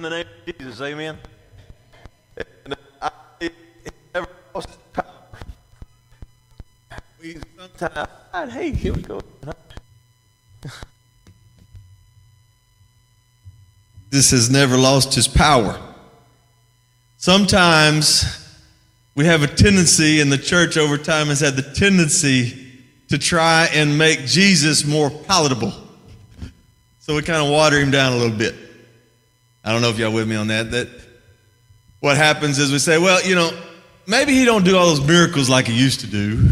in the name of Jesus. Amen. And I, never lost power. We sometimes. This has never lost his power. Sometimes we have a tendency, and the church over time has had the tendency to try and make Jesus more palatable. So we kind of water him down a little bit. I don't know if y'all with me on that. That what happens is we say, well, you know, maybe he don't do all those miracles like he used to do.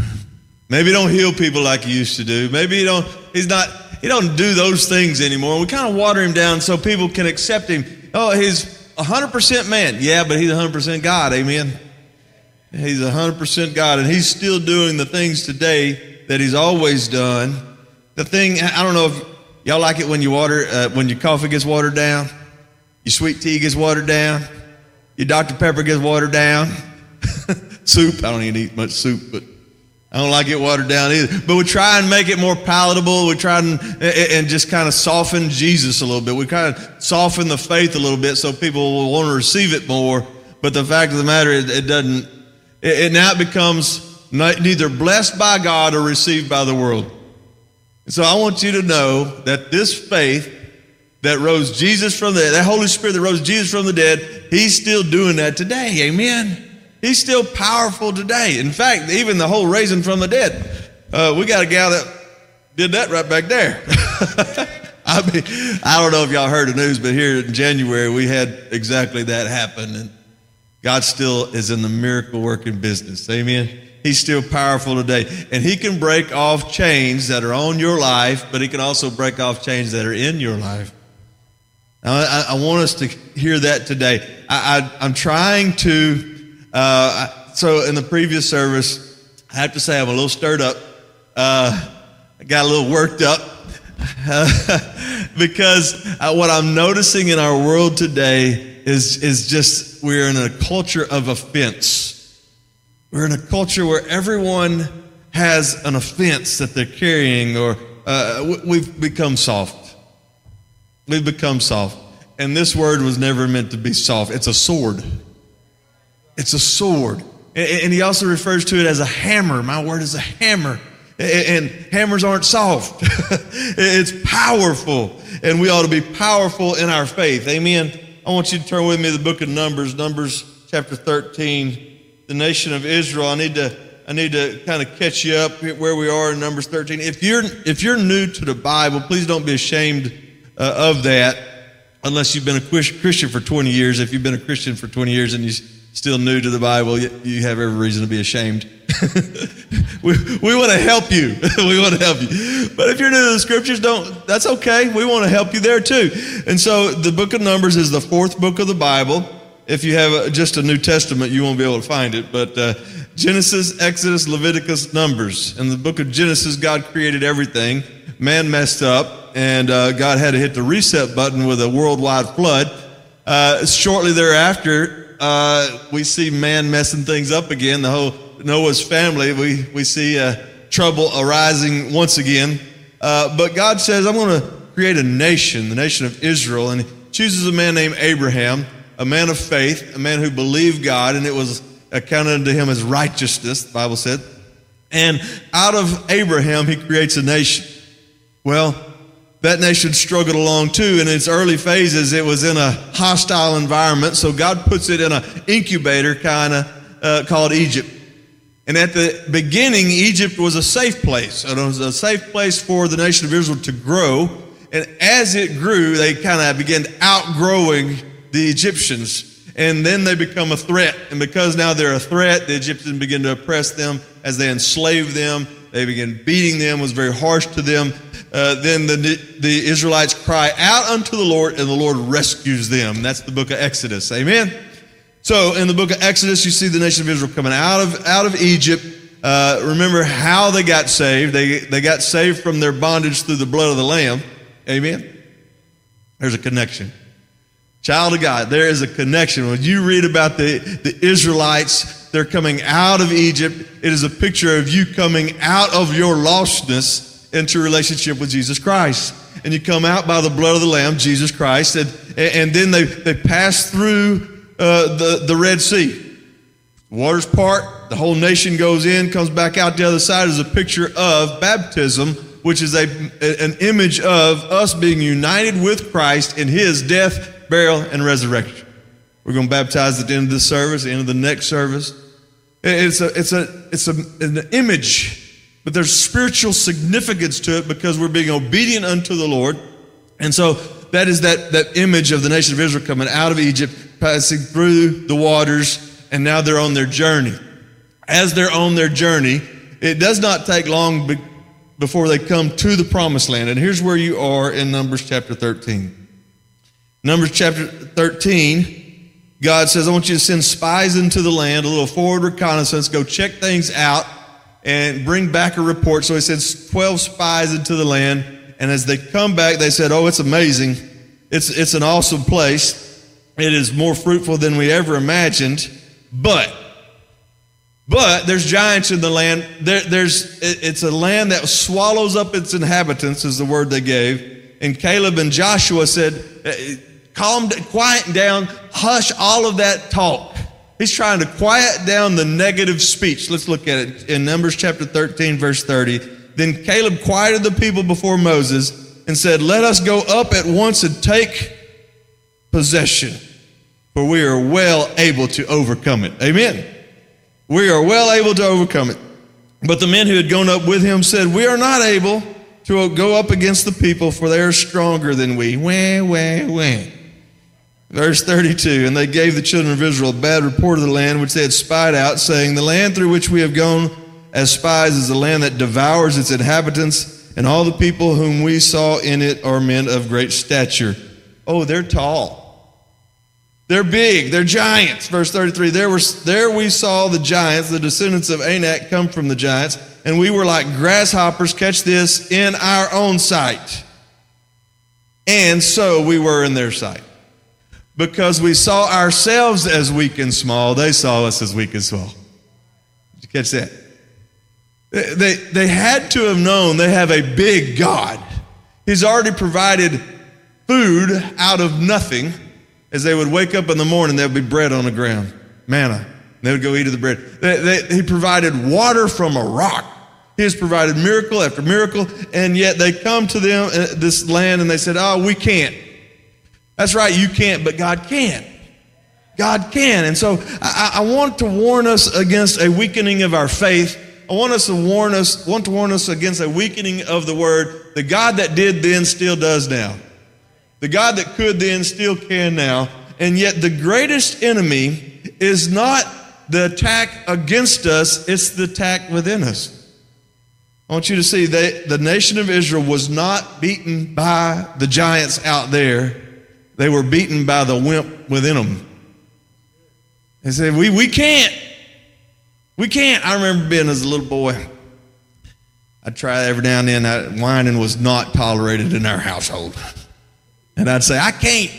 Maybe he don't heal people like he used to do. Maybe he don't. He's not. He don't do those things anymore. We kind of water him down so people can accept him. Oh, he's 100% man. Yeah, but he's 100% God. Amen. He's 100% God, and he's still doing the things today that he's always done. The thing, I don't know if y'all like it when you water, uh, when your coffee gets watered down, your sweet tea gets watered down, your Dr. Pepper gets watered down, soup. I don't even eat much soup, but I don't like it watered down either. But we try and make it more palatable. We try and, and just kind of soften Jesus a little bit. We kind of soften the faith a little bit so people will want to receive it more. But the fact of the matter is, it doesn't. It, it now becomes neither blessed by God or received by the world. And so I want you to know that this faith that rose Jesus from the that Holy Spirit that rose Jesus from the dead, He's still doing that today. Amen. He's still powerful today. In fact, even the whole raising from the dead. Uh, we got a gal that did that right back there. I mean, I don't know if y'all heard the news, but here in January we had exactly that happen, and God still is in the miracle working business. Amen. He's still powerful today, and He can break off chains that are on your life, but He can also break off chains that are in your life. I, I want us to hear that today. I, I, I'm trying to uh, so in the previous service, I have to say I'm a little stirred up. Uh, I got a little worked up because uh, what I'm noticing in our world today is, is just we're in a culture of offense. We're in a culture where everyone has an offense that they're carrying, or uh, we've become soft. We've become soft. And this word was never meant to be soft, it's a sword. It's a sword. And he also refers to it as a hammer. My word is a hammer. And hammers aren't soft, it's powerful. And we ought to be powerful in our faith. Amen. I want you to turn with me to the book of Numbers, Numbers chapter 13. The nation of Israel. I need to I need to kind of catch you up where we are in Numbers 13. If you're if you're new to the Bible, please don't be ashamed uh, of that unless you've been a Christian for 20 years. If you've been a Christian for 20 years and you're still new to the Bible, you have every reason to be ashamed. we, we want to help you. we want to help you. But if you're new to the scriptures, don't, that's okay. We want to help you there too. And so the book of Numbers is the fourth book of the Bible. If you have just a New Testament, you won't be able to find it. But uh, Genesis, Exodus, Leviticus, Numbers. In the book of Genesis, God created everything. Man messed up, and uh, God had to hit the reset button with a worldwide flood. Uh, shortly thereafter, uh, we see man messing things up again. The whole Noah's family, we, we see uh, trouble arising once again. Uh, but God says, I'm going to create a nation, the nation of Israel, and he chooses a man named Abraham, a man of faith, a man who believed God, and it was accounted to him as righteousness, the Bible said. And out of Abraham, he creates a nation. Well, that nation struggled along too. In its early phases, it was in a hostile environment. So God puts it in an incubator kind of uh, called Egypt. And at the beginning, Egypt was a safe place. It was a safe place for the nation of Israel to grow. And as it grew, they kind of began outgrowing the Egyptians. And then they become a threat. And because now they're a threat, the Egyptians begin to oppress them as they enslave them. They begin beating them, was very harsh to them. Uh, then the, the Israelites cry out unto the Lord, and the Lord rescues them. That's the book of Exodus. Amen. So in the book of Exodus, you see the nation of Israel coming out of out of Egypt. Uh, remember how they got saved. They they got saved from their bondage through the blood of the Lamb. Amen. There's a connection. Child of God, there is a connection. When you read about the, the Israelites, they're coming out of Egypt. It is a picture of you coming out of your lostness into relationship with Jesus Christ. And you come out by the blood of the Lamb, Jesus Christ, and, and, then they, they pass through uh, the, the Red Sea. Waters part, the whole nation goes in, comes back out the other side is a picture of baptism, which is a, an image of us being united with Christ in his death, burial, and resurrection. We're going to baptize at the end of this service, the end of the next service. It's, a, it's, a, it's a, an image, but there's spiritual significance to it because we're being obedient unto the Lord. And so that is that, that image of the nation of Israel coming out of Egypt, passing through the waters, and now they're on their journey. As they're on their journey, it does not take long be- before they come to the promised land. And here's where you are in Numbers chapter 13. Numbers chapter 13, God says, I want you to send spies into the land, a little forward reconnaissance, go check things out and bring back a report. So he sends 12 spies into the land. And as they come back, they said, Oh, it's amazing. It's, it's an awesome place. It is more fruitful than we ever imagined. But, but there's giants in the land. There, there's, it, it's a land that swallows up its inhabitants, is the word they gave. And Caleb and Joshua said, calm, quiet down, hush all of that talk. He's trying to quiet down the negative speech. Let's look at it in Numbers chapter 13, verse 30. Then Caleb quieted the people before Moses and said, Let us go up at once and take possession for we are well able to overcome it. Amen. We are well able to overcome it. But the men who had gone up with him said, We are not able to go up against the people, for they are stronger than we. Wah, wah, wah. Verse 32 And they gave the children of Israel a bad report of the land which they had spied out, saying, The land through which we have gone as spies is a land that devours its inhabitants, and all the people whom we saw in it are men of great stature. Oh, they're tall. They're big, they're giants. Verse 33 there, was, there we saw the giants, the descendants of Anak, come from the giants, and we were like grasshoppers, catch this, in our own sight. And so we were in their sight. Because we saw ourselves as weak and small, they saw us as weak and small. Did you catch that? They, they had to have known they have a big God. He's already provided food out of nothing as they would wake up in the morning, there would be bread on the ground, manna. They would go eat of the bread. They, they, he provided water from a rock. He has provided miracle after miracle, and yet they come to them uh, this land and they said, "Oh, we can't." That's right, you can't, but God can. God can, and so I, I want to warn us against a weakening of our faith. I want us to warn us, want to warn us against a weakening of the word. The God that did then still does now. The God that could then still can now. And yet, the greatest enemy is not the attack against us, it's the attack within us. I want you to see that the nation of Israel was not beaten by the giants out there, they were beaten by the wimp within them. They said, We, we can't. We can't. I remember being as a little boy. I'd try every now and then. That whining was not tolerated in our household. And I'd say, I can't.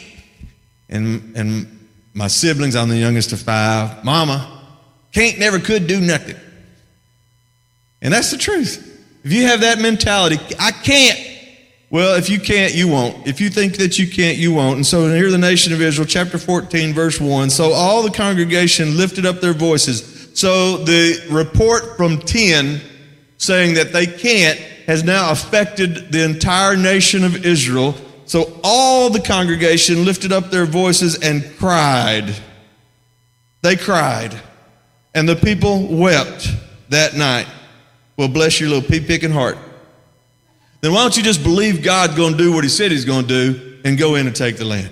And, and my siblings, I'm the youngest of five, Mama, can't, never could do nothing. And that's the truth. If you have that mentality, I can't. Well, if you can't, you won't. If you think that you can't, you won't. And so here the nation of Israel, chapter 14, verse 1. So all the congregation lifted up their voices. So the report from 10 saying that they can't has now affected the entire nation of Israel so all the congregation lifted up their voices and cried. They cried. And the people wept that night. Well, bless your little pea picking heart. Then why don't you just believe God's going to do what he said he's going to do and go in and take the land?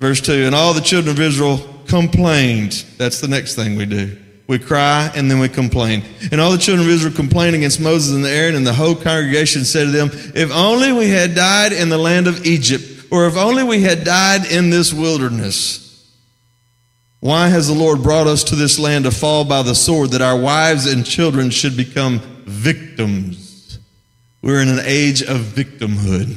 Verse 2 And all the children of Israel complained. That's the next thing we do. We cry and then we complain. And all the children of Israel complained against Moses and Aaron, and the whole congregation said to them, If only we had died in the land of Egypt, or if only we had died in this wilderness. Why has the Lord brought us to this land to fall by the sword, that our wives and children should become victims? We're in an age of victimhood.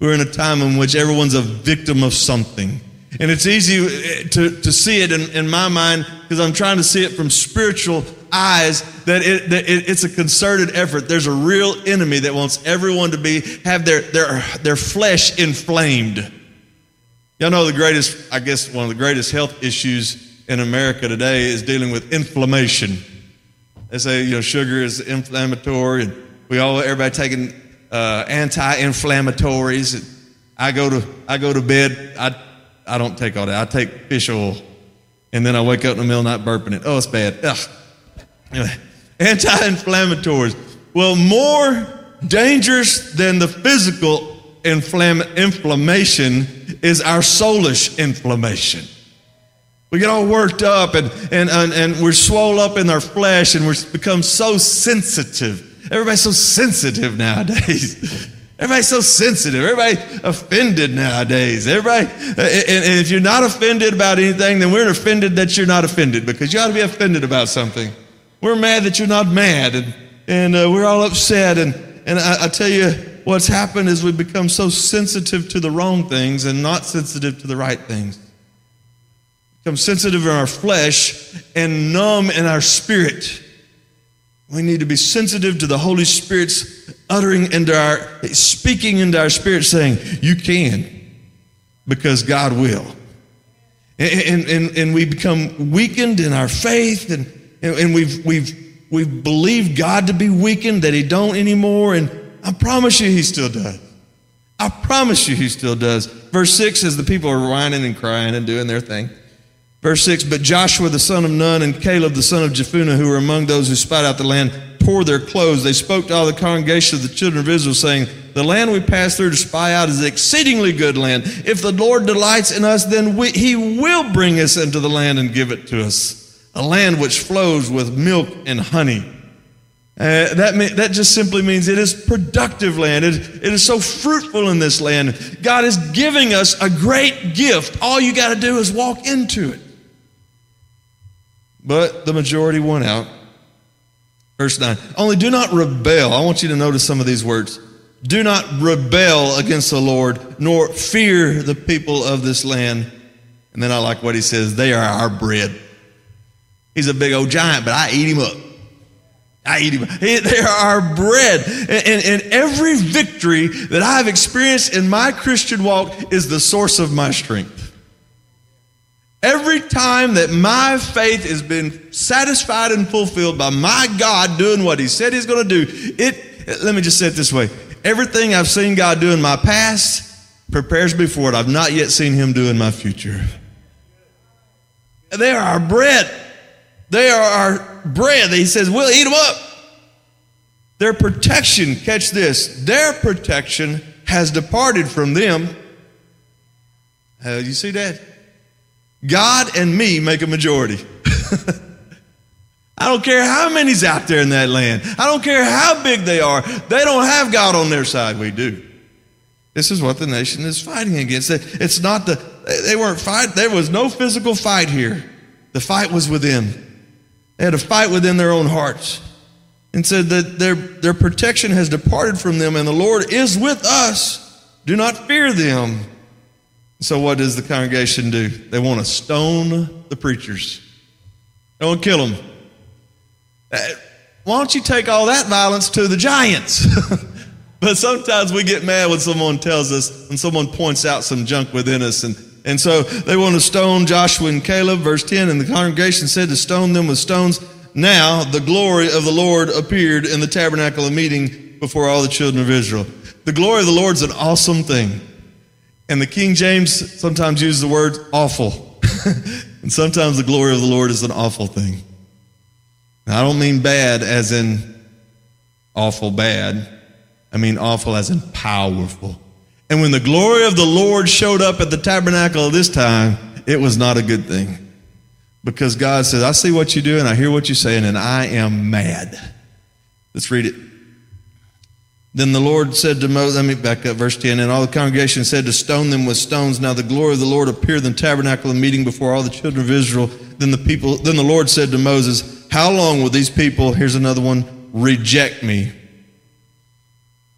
We're in a time in which everyone's a victim of something. And it's easy uh, to, to see it in, in my mind because I'm trying to see it from spiritual eyes that, it, that it, it's a concerted effort. There's a real enemy that wants everyone to be have their, their, their flesh inflamed. Y'all know the greatest, I guess, one of the greatest health issues in America today is dealing with inflammation. They say, you know, sugar is inflammatory, and we all, everybody taking uh, anti-inflammatories. I go to, I go to bed. I, I don't take all that. I take fish oil, and then I wake up in the middle of the night burping it. Oh, it's bad. Ugh. Anyway, anti-inflammatories. Well, more dangerous than the physical inflam- inflammation is our soulish inflammation. We get all worked up and, and, and, and we're swole up in our flesh and we're become so sensitive. Everybody's so sensitive nowadays. Everybody's so sensitive. Everybody offended nowadays. Everybody, and, and if you're not offended about anything, then we're offended that you're not offended because you ought to be offended about something. We're mad that you're not mad, and, and uh, we're all upset. And, and I, I tell you, what's happened is we've become so sensitive to the wrong things and not sensitive to the right things. Become sensitive in our flesh and numb in our spirit. We need to be sensitive to the Holy Spirit's uttering into our, speaking into our spirit, saying, You can, because God will. And, and, and we become weakened in our faith, and, and we've, we've, we've believed God to be weakened, that He don't anymore. And I promise you, He still does. I promise you, He still does. Verse 6 says, The people are whining and crying and doing their thing. Verse 6 But Joshua the son of Nun and Caleb the son of Jephunneh, who were among those who spied out the land, tore their clothes. They spoke to all the congregation of the children of Israel, saying, The land we passed through to spy out is exceedingly good land. If the Lord delights in us, then we, he will bring us into the land and give it to us, a land which flows with milk and honey. Uh, that, mean, that just simply means it is productive land. It, it is so fruitful in this land. God is giving us a great gift. All you got to do is walk into it. But the majority went out. Verse 9. Only do not rebel. I want you to notice some of these words. Do not rebel against the Lord, nor fear the people of this land. And then I like what he says they are our bread. He's a big old giant, but I eat him up. I eat him. Up. They are our bread. And, and, and, every victory that I've experienced in my Christian walk is the source of my strength. Every time that my faith has been satisfied and fulfilled by my God doing what He said He's going to do, it, let me just say it this way everything I've seen God do in my past prepares me for it. I've not yet seen Him do in my future. They are our bread. They are our bread. He says, We'll eat them up. Their protection, catch this, their protection has departed from them. Uh, you see that? God and me make a majority. I don't care how many's out there in that land. I don't care how big they are. They don't have God on their side. We do. This is what the nation is fighting against. It's not the, they weren't fight. There was no physical fight here. The fight was within. They had a fight within their own hearts. And said that their, their protection has departed from them, and the Lord is with us. Do not fear them. So, what does the congregation do? They want to stone the preachers, they want to kill them. Uh, why don't you take all that violence to the giants? but sometimes we get mad when someone tells us, when someone points out some junk within us. And, and so they want to stone Joshua and Caleb. Verse 10 And the congregation said to stone them with stones. Now the glory of the Lord appeared in the tabernacle of meeting before all the children of Israel. The glory of the Lord is an awesome thing. And the King James sometimes uses the word awful. and sometimes the glory of the Lord is an awful thing. Now, I don't mean bad as in awful bad. I mean awful as in powerful. And when the glory of the Lord showed up at the tabernacle this time, it was not a good thing. Because God says, I see what you do and I hear what you're saying, and I am mad. Let's read it. Then the Lord said to Moses, let me back up, verse 10. And all the congregation said to stone them with stones. Now the glory of the Lord appeared in the tabernacle of meeting before all the children of Israel. Then the people, then the Lord said to Moses, How long will these people, here's another one, reject me?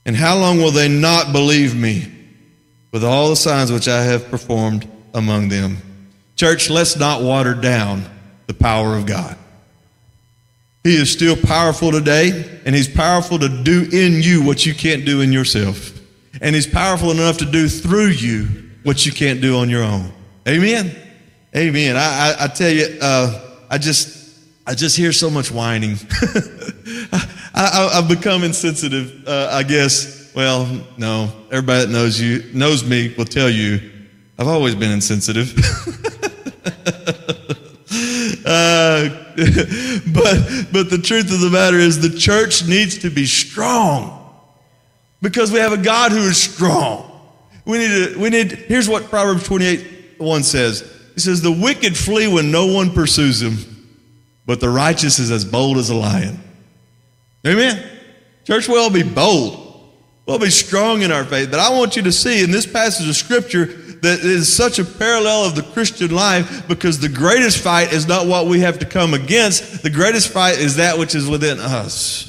And how long will they not believe me with all the signs which I have performed among them? Church, let's not water down the power of God. He is still powerful today, and He's powerful to do in you what you can't do in yourself. And He's powerful enough to do through you what you can't do on your own. Amen. Amen. I, I, I tell you, uh, I just, I just hear so much whining. I, have become insensitive, uh, I guess. Well, no, everybody that knows you, knows me will tell you, I've always been insensitive. uh, but, but the truth of the matter is the church needs to be strong because we have a God who is strong. We need to, we need, here's what Proverbs 28 1 says. It says, The wicked flee when no one pursues them, but the righteous is as bold as a lion. Amen. Church, we'll be bold. We'll be strong in our faith. But I want you to see in this passage of scripture that is such a parallel of the Christian life because the greatest fight is not what we have to come against. The greatest fight is that which is within us.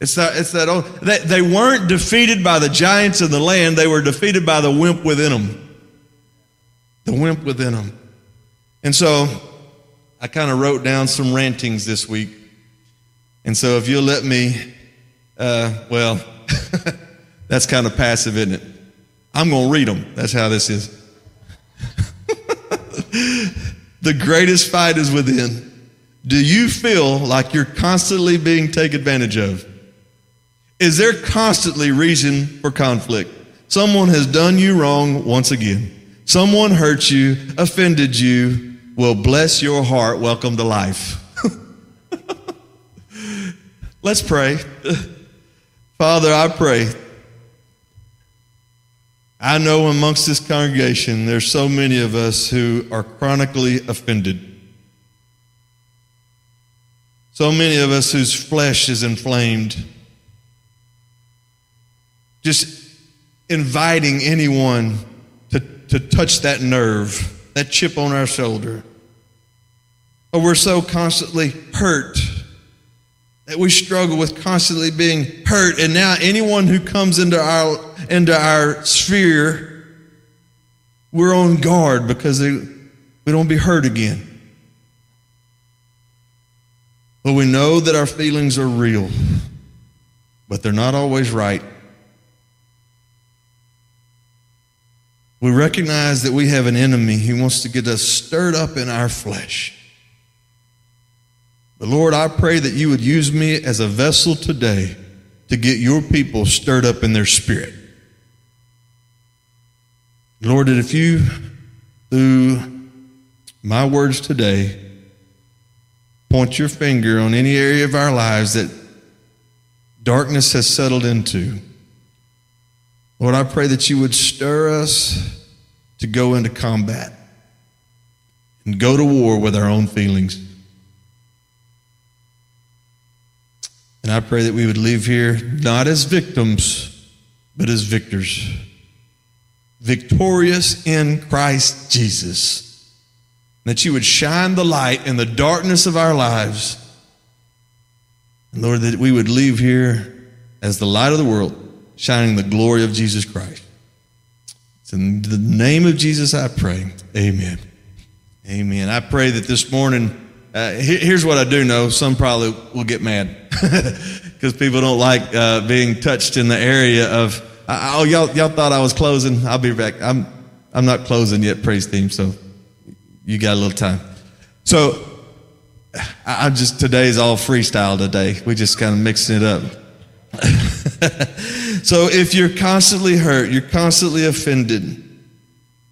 It's that, it's that old, they, they weren't defeated by the giants in the land, they were defeated by the wimp within them. The wimp within them. And so I kind of wrote down some rantings this week. And so if you'll let me, uh, well, that's kind of passive, isn't it? I'm going to read them. That's how this is. the greatest fight is within. Do you feel like you're constantly being taken advantage of? Is there constantly reason for conflict? Someone has done you wrong once again. Someone hurt you, offended you. Well, bless your heart. Welcome to life. Let's pray. Father, I pray I know amongst this congregation, there's so many of us who are chronically offended. So many of us whose flesh is inflamed. Just inviting anyone to, to touch that nerve, that chip on our shoulder. Or we're so constantly hurt that we struggle with constantly being hurt. And now anyone who comes into our into our sphere, we're on guard because they, we don't be hurt again. But we know that our feelings are real, but they're not always right. We recognize that we have an enemy who wants to get us stirred up in our flesh. But Lord, I pray that you would use me as a vessel today to get your people stirred up in their spirit. Lord, that if you, through my words today, point your finger on any area of our lives that darkness has settled into, Lord, I pray that you would stir us to go into combat and go to war with our own feelings. And I pray that we would leave here not as victims, but as victors. Victorious in Christ Jesus. That you would shine the light in the darkness of our lives. And Lord, that we would leave here as the light of the world, shining the glory of Jesus Christ. It's in the name of Jesus I pray. Amen. Amen. I pray that this morning uh, here's what I do know. Some probably will get mad because people don't like uh, being touched in the area of. Oh, y'all, y'all thought I was closing. I'll be back. I'm, I'm not closing yet, praise team. So you got a little time. So I, am just today's all freestyle today. We just kind of mixing it up. so if you're constantly hurt, you're constantly offended.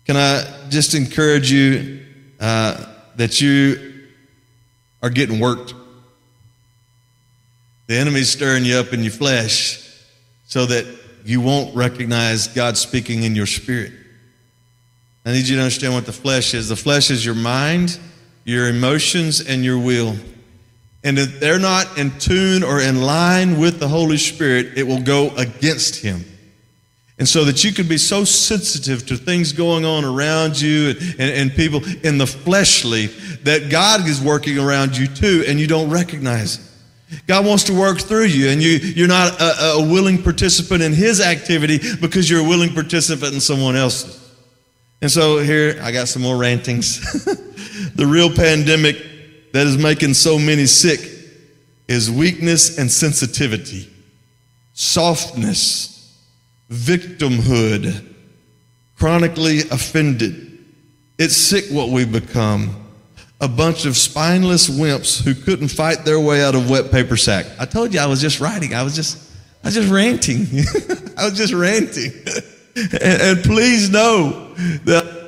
Can I just encourage you uh, that you are getting worked. The enemy's stirring you up in your flesh so that you won't recognize God speaking in your spirit. I need you to understand what the flesh is. The flesh is your mind, your emotions, and your will. And if they're not in tune or in line with the Holy Spirit, it will go against Him. And so that you can be so sensitive to things going on around you and, and, and, people in the fleshly that God is working around you too and you don't recognize it. God wants to work through you and you, you're not a, a willing participant in His activity because you're a willing participant in someone else's. And so here, I got some more rantings. the real pandemic that is making so many sick is weakness and sensitivity, softness, victimhood, chronically offended. It's sick what we've become. A bunch of spineless wimps who couldn't fight their way out of wet paper sack. I told you I was just writing. I was just, I was just ranting. I was just ranting. and, and please know that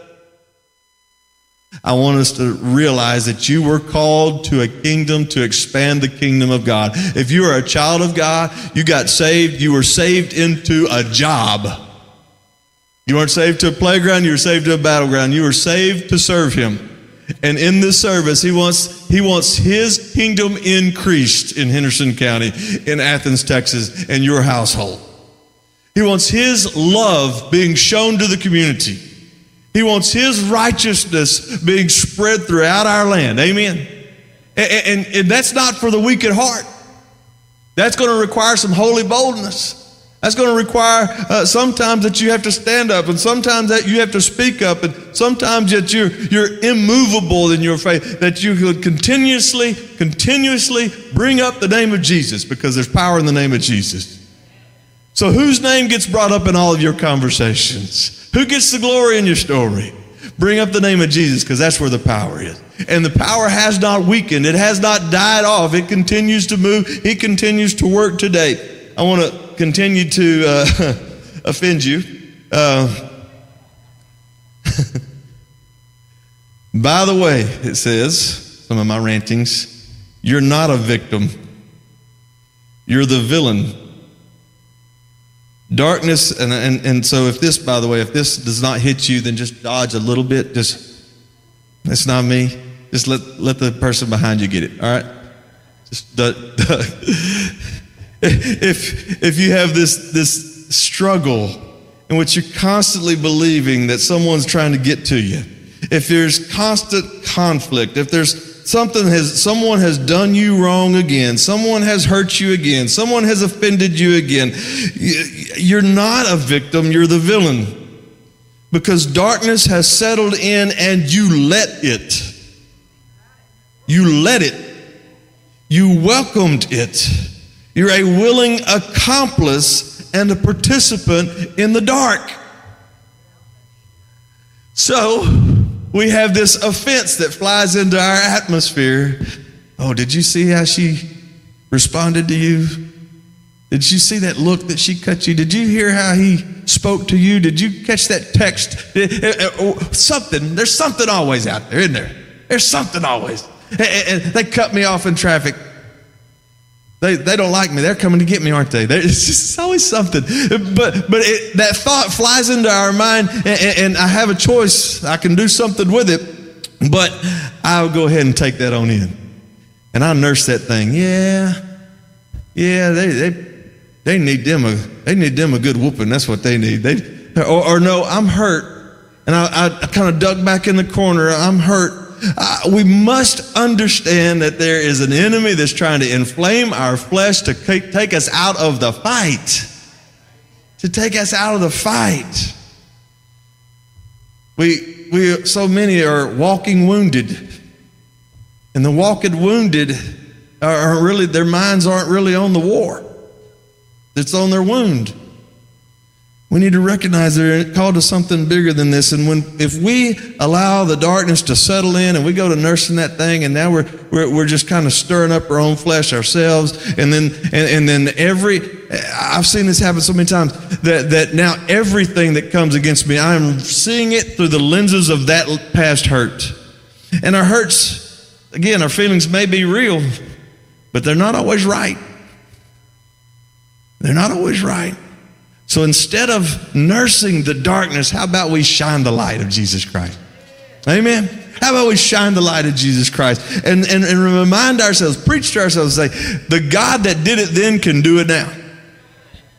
I want us to realize that you were called to a kingdom to expand the kingdom of God. If you are a child of God, you got saved, you were saved into a job. You weren't saved to a playground, you were saved to a battleground. You were saved to serve him. And in this service, he wants, he wants his kingdom increased in Henderson County, in Athens, Texas, and your household. He wants his love being shown to the community. He wants his righteousness being spread throughout our land. Amen. And, and, and that's not for the weak at heart. That's going to require some holy boldness. That's going to require uh, sometimes that you have to stand up, and sometimes that you have to speak up, and sometimes that you're, you're immovable in your faith, that you could continuously, continuously bring up the name of Jesus because there's power in the name of Jesus. So, whose name gets brought up in all of your conversations? Who gets the glory in your story? Bring up the name of Jesus because that's where the power is. And the power has not weakened, it has not died off. It continues to move, it continues to work today. I want to continue to uh, offend you. Uh, by the way, it says, some of my rantings, you're not a victim, you're the villain. Darkness, and, and, and so if this, by the way, if this does not hit you, then just dodge a little bit. Just, it's not me. Just let, let the person behind you get it, all right? Just, if, if you have this, this struggle in which you're constantly believing that someone's trying to get to you, if there's constant conflict, if there's something has someone has done you wrong again. Someone has hurt you again. Someone has offended you again. You're not a victim you're the villain. Because darkness has settled in and you let it. You let it. You welcomed it. You're a willing accomplice and a participant in the dark. So we have this offense that flies into our atmosphere. Oh, did you see how she responded to you? Did you see that look that she cut you? Did you hear how he spoke to you? Did you catch that text? Eh, eh, eh, oh, something. There's something always out there, isn't there? There's something always. They cut me off in traffic. They, they don't like me. They're coming to get me, aren't they? It's just always something. But, but it, that thought flies into our mind, and, and I have a choice. I can do something with it, but I'll go ahead and take that on in. And I nurse that thing. Yeah, yeah, they, they, they, need, them a, they need them a good whooping. That's what they need. They, or, or no, I'm hurt. And I, I, I kind of dug back in the corner. I'm hurt we must understand that there is an enemy that's trying to inflame our flesh to take us out of the fight. To take us out of the fight. We, we, so many are walking wounded. And the walking wounded are really, their minds aren't really on the war, it's on their wound. We need to recognize they're called to something bigger than this. And when, if we allow the darkness to settle in and we go to nursing that thing and now we're, we're, we're just kind of stirring up our own flesh ourselves. And then, and, and then every, I've seen this happen so many times that, that now everything that comes against me, I'm seeing it through the lenses of that past hurt. And our hurts, again, our feelings may be real, but they're not always right. They're not always right. So instead of nursing the darkness, how about we shine the light of Jesus Christ? Amen. How about we shine the light of Jesus Christ and, and, and remind ourselves, preach to ourselves, say, the God that did it then can do it now.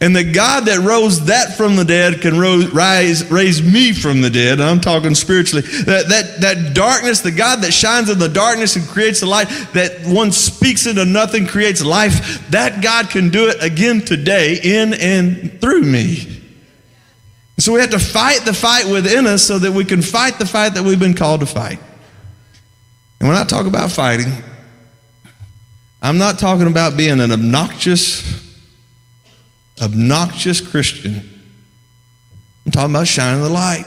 And the God that rose that from the dead can rise, raise me from the dead. I'm talking spiritually. That, that, that darkness, the God that shines in the darkness and creates the light, that one speaks into nothing, creates life, that God can do it again today in and through me. So we have to fight the fight within us so that we can fight the fight that we've been called to fight. And when I talk about fighting, I'm not talking about being an obnoxious, obnoxious Christian. I'm talking about shining the light.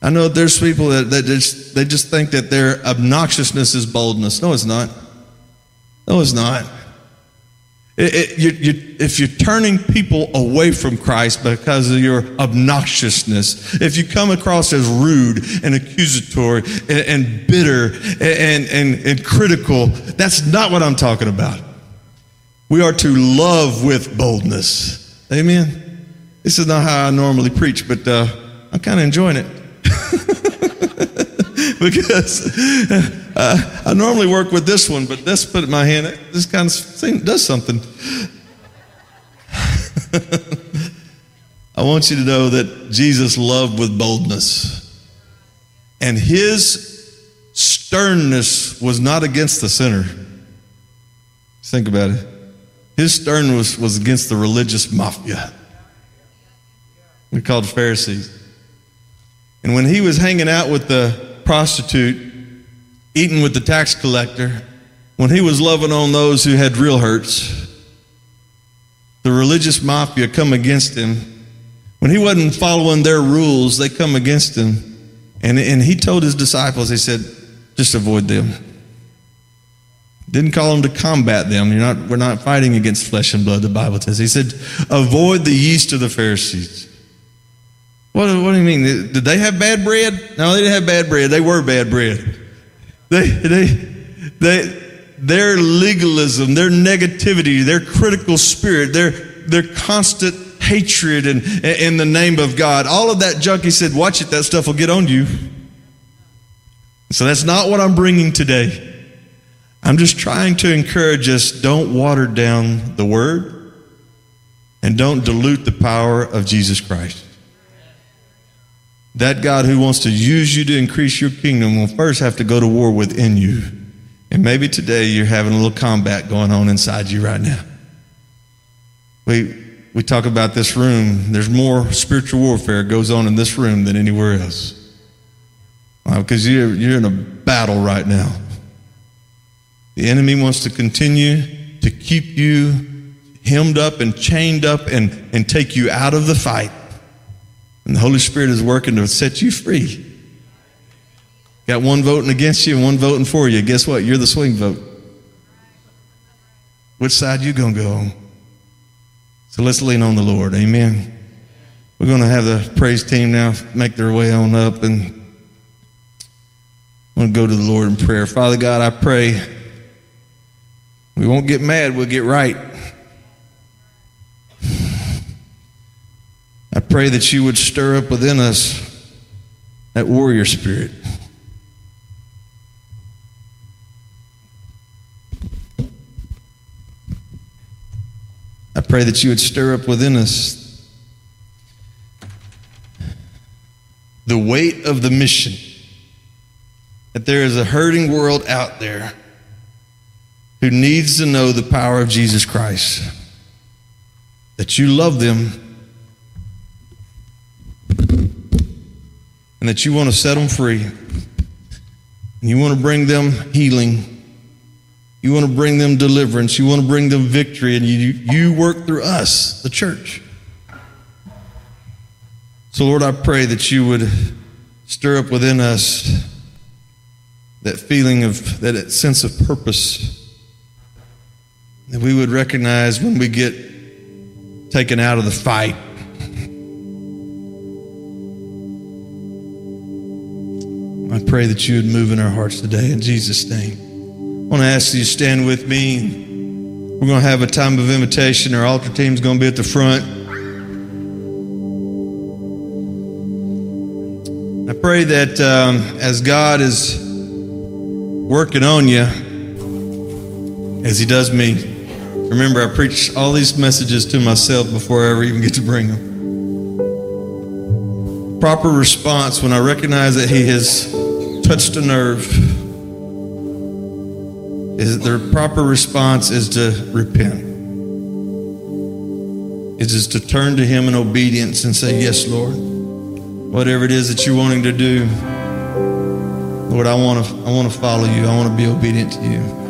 I know there's people that, that just they just think that their obnoxiousness is boldness. No, it's not. No, it's not. It, it, you, you, if you're turning people away from Christ because of your obnoxiousness, if you come across as rude and accusatory and, and bitter and, and, and critical, that's not what I'm talking about. We are to love with boldness. Amen. This is not how I normally preach, but uh, I'm kind of enjoying it. because uh, I normally work with this one, but this put in my hand, this kind of thing does something. I want you to know that Jesus loved with boldness. And his sternness was not against the sinner. Think about it. His sternness was against the religious mafia. We called Pharisees. And when he was hanging out with the prostitute, eating with the tax collector, when he was loving on those who had real hurts, the religious mafia come against him. When he wasn't following their rules, they come against him. And, and he told his disciples, he said, just avoid them. Didn't call them to combat them. You're not, we're not fighting against flesh and blood, the Bible says. He said, avoid the yeast of the Pharisees. What, what do you mean? Did they have bad bread? No, they didn't have bad bread. They were bad bread. They, they, they, their legalism, their negativity, their critical spirit, their, their constant hatred in, in the name of God, all of that junk, he said, watch it, that stuff will get on you. So that's not what I'm bringing today. I'm just trying to encourage us don't water down the word and don't dilute the power of Jesus Christ. That God who wants to use you to increase your kingdom will first have to go to war within you. And maybe today you're having a little combat going on inside you right now. We, we talk about this room. There's more spiritual warfare goes on in this room than anywhere else. Because you're, you're in a battle right now. The enemy wants to continue to keep you hemmed up and chained up and, and take you out of the fight. And the Holy Spirit is working to set you free. Got one voting against you and one voting for you. Guess what? You're the swing vote. Which side you to go on? So let's lean on the Lord. Amen. We're to have the praise team now make their way on up and I'm to go to the Lord in prayer. Father God, I pray we won't get mad, we'll get right. I pray that you would stir up within us that warrior spirit. I pray that you would stir up within us the weight of the mission. That there is a hurting world out there who needs to know the power of Jesus Christ. That you love them and that you want to set them free. And you want to bring them healing. You want to bring them deliverance. You want to bring them victory. And you, you work through us, the church. So, Lord, I pray that you would stir up within us that feeling of that sense of purpose. That we would recognize when we get taken out of the fight I pray that you would move in our hearts today in Jesus' name. I want to ask you to stand with me. We're going to have a time of invitation. Our altar team is going to be at the front. I pray that um, as God is working on you, as He does me, remember I preach all these messages to myself before I ever even get to bring them proper response when I recognize that He has touched a nerve. Is the proper response is to repent. It is to turn to Him in obedience and say, Yes, Lord. Whatever it is that you're wanting to do, Lord, I want to I want to follow you. I want to be obedient to you.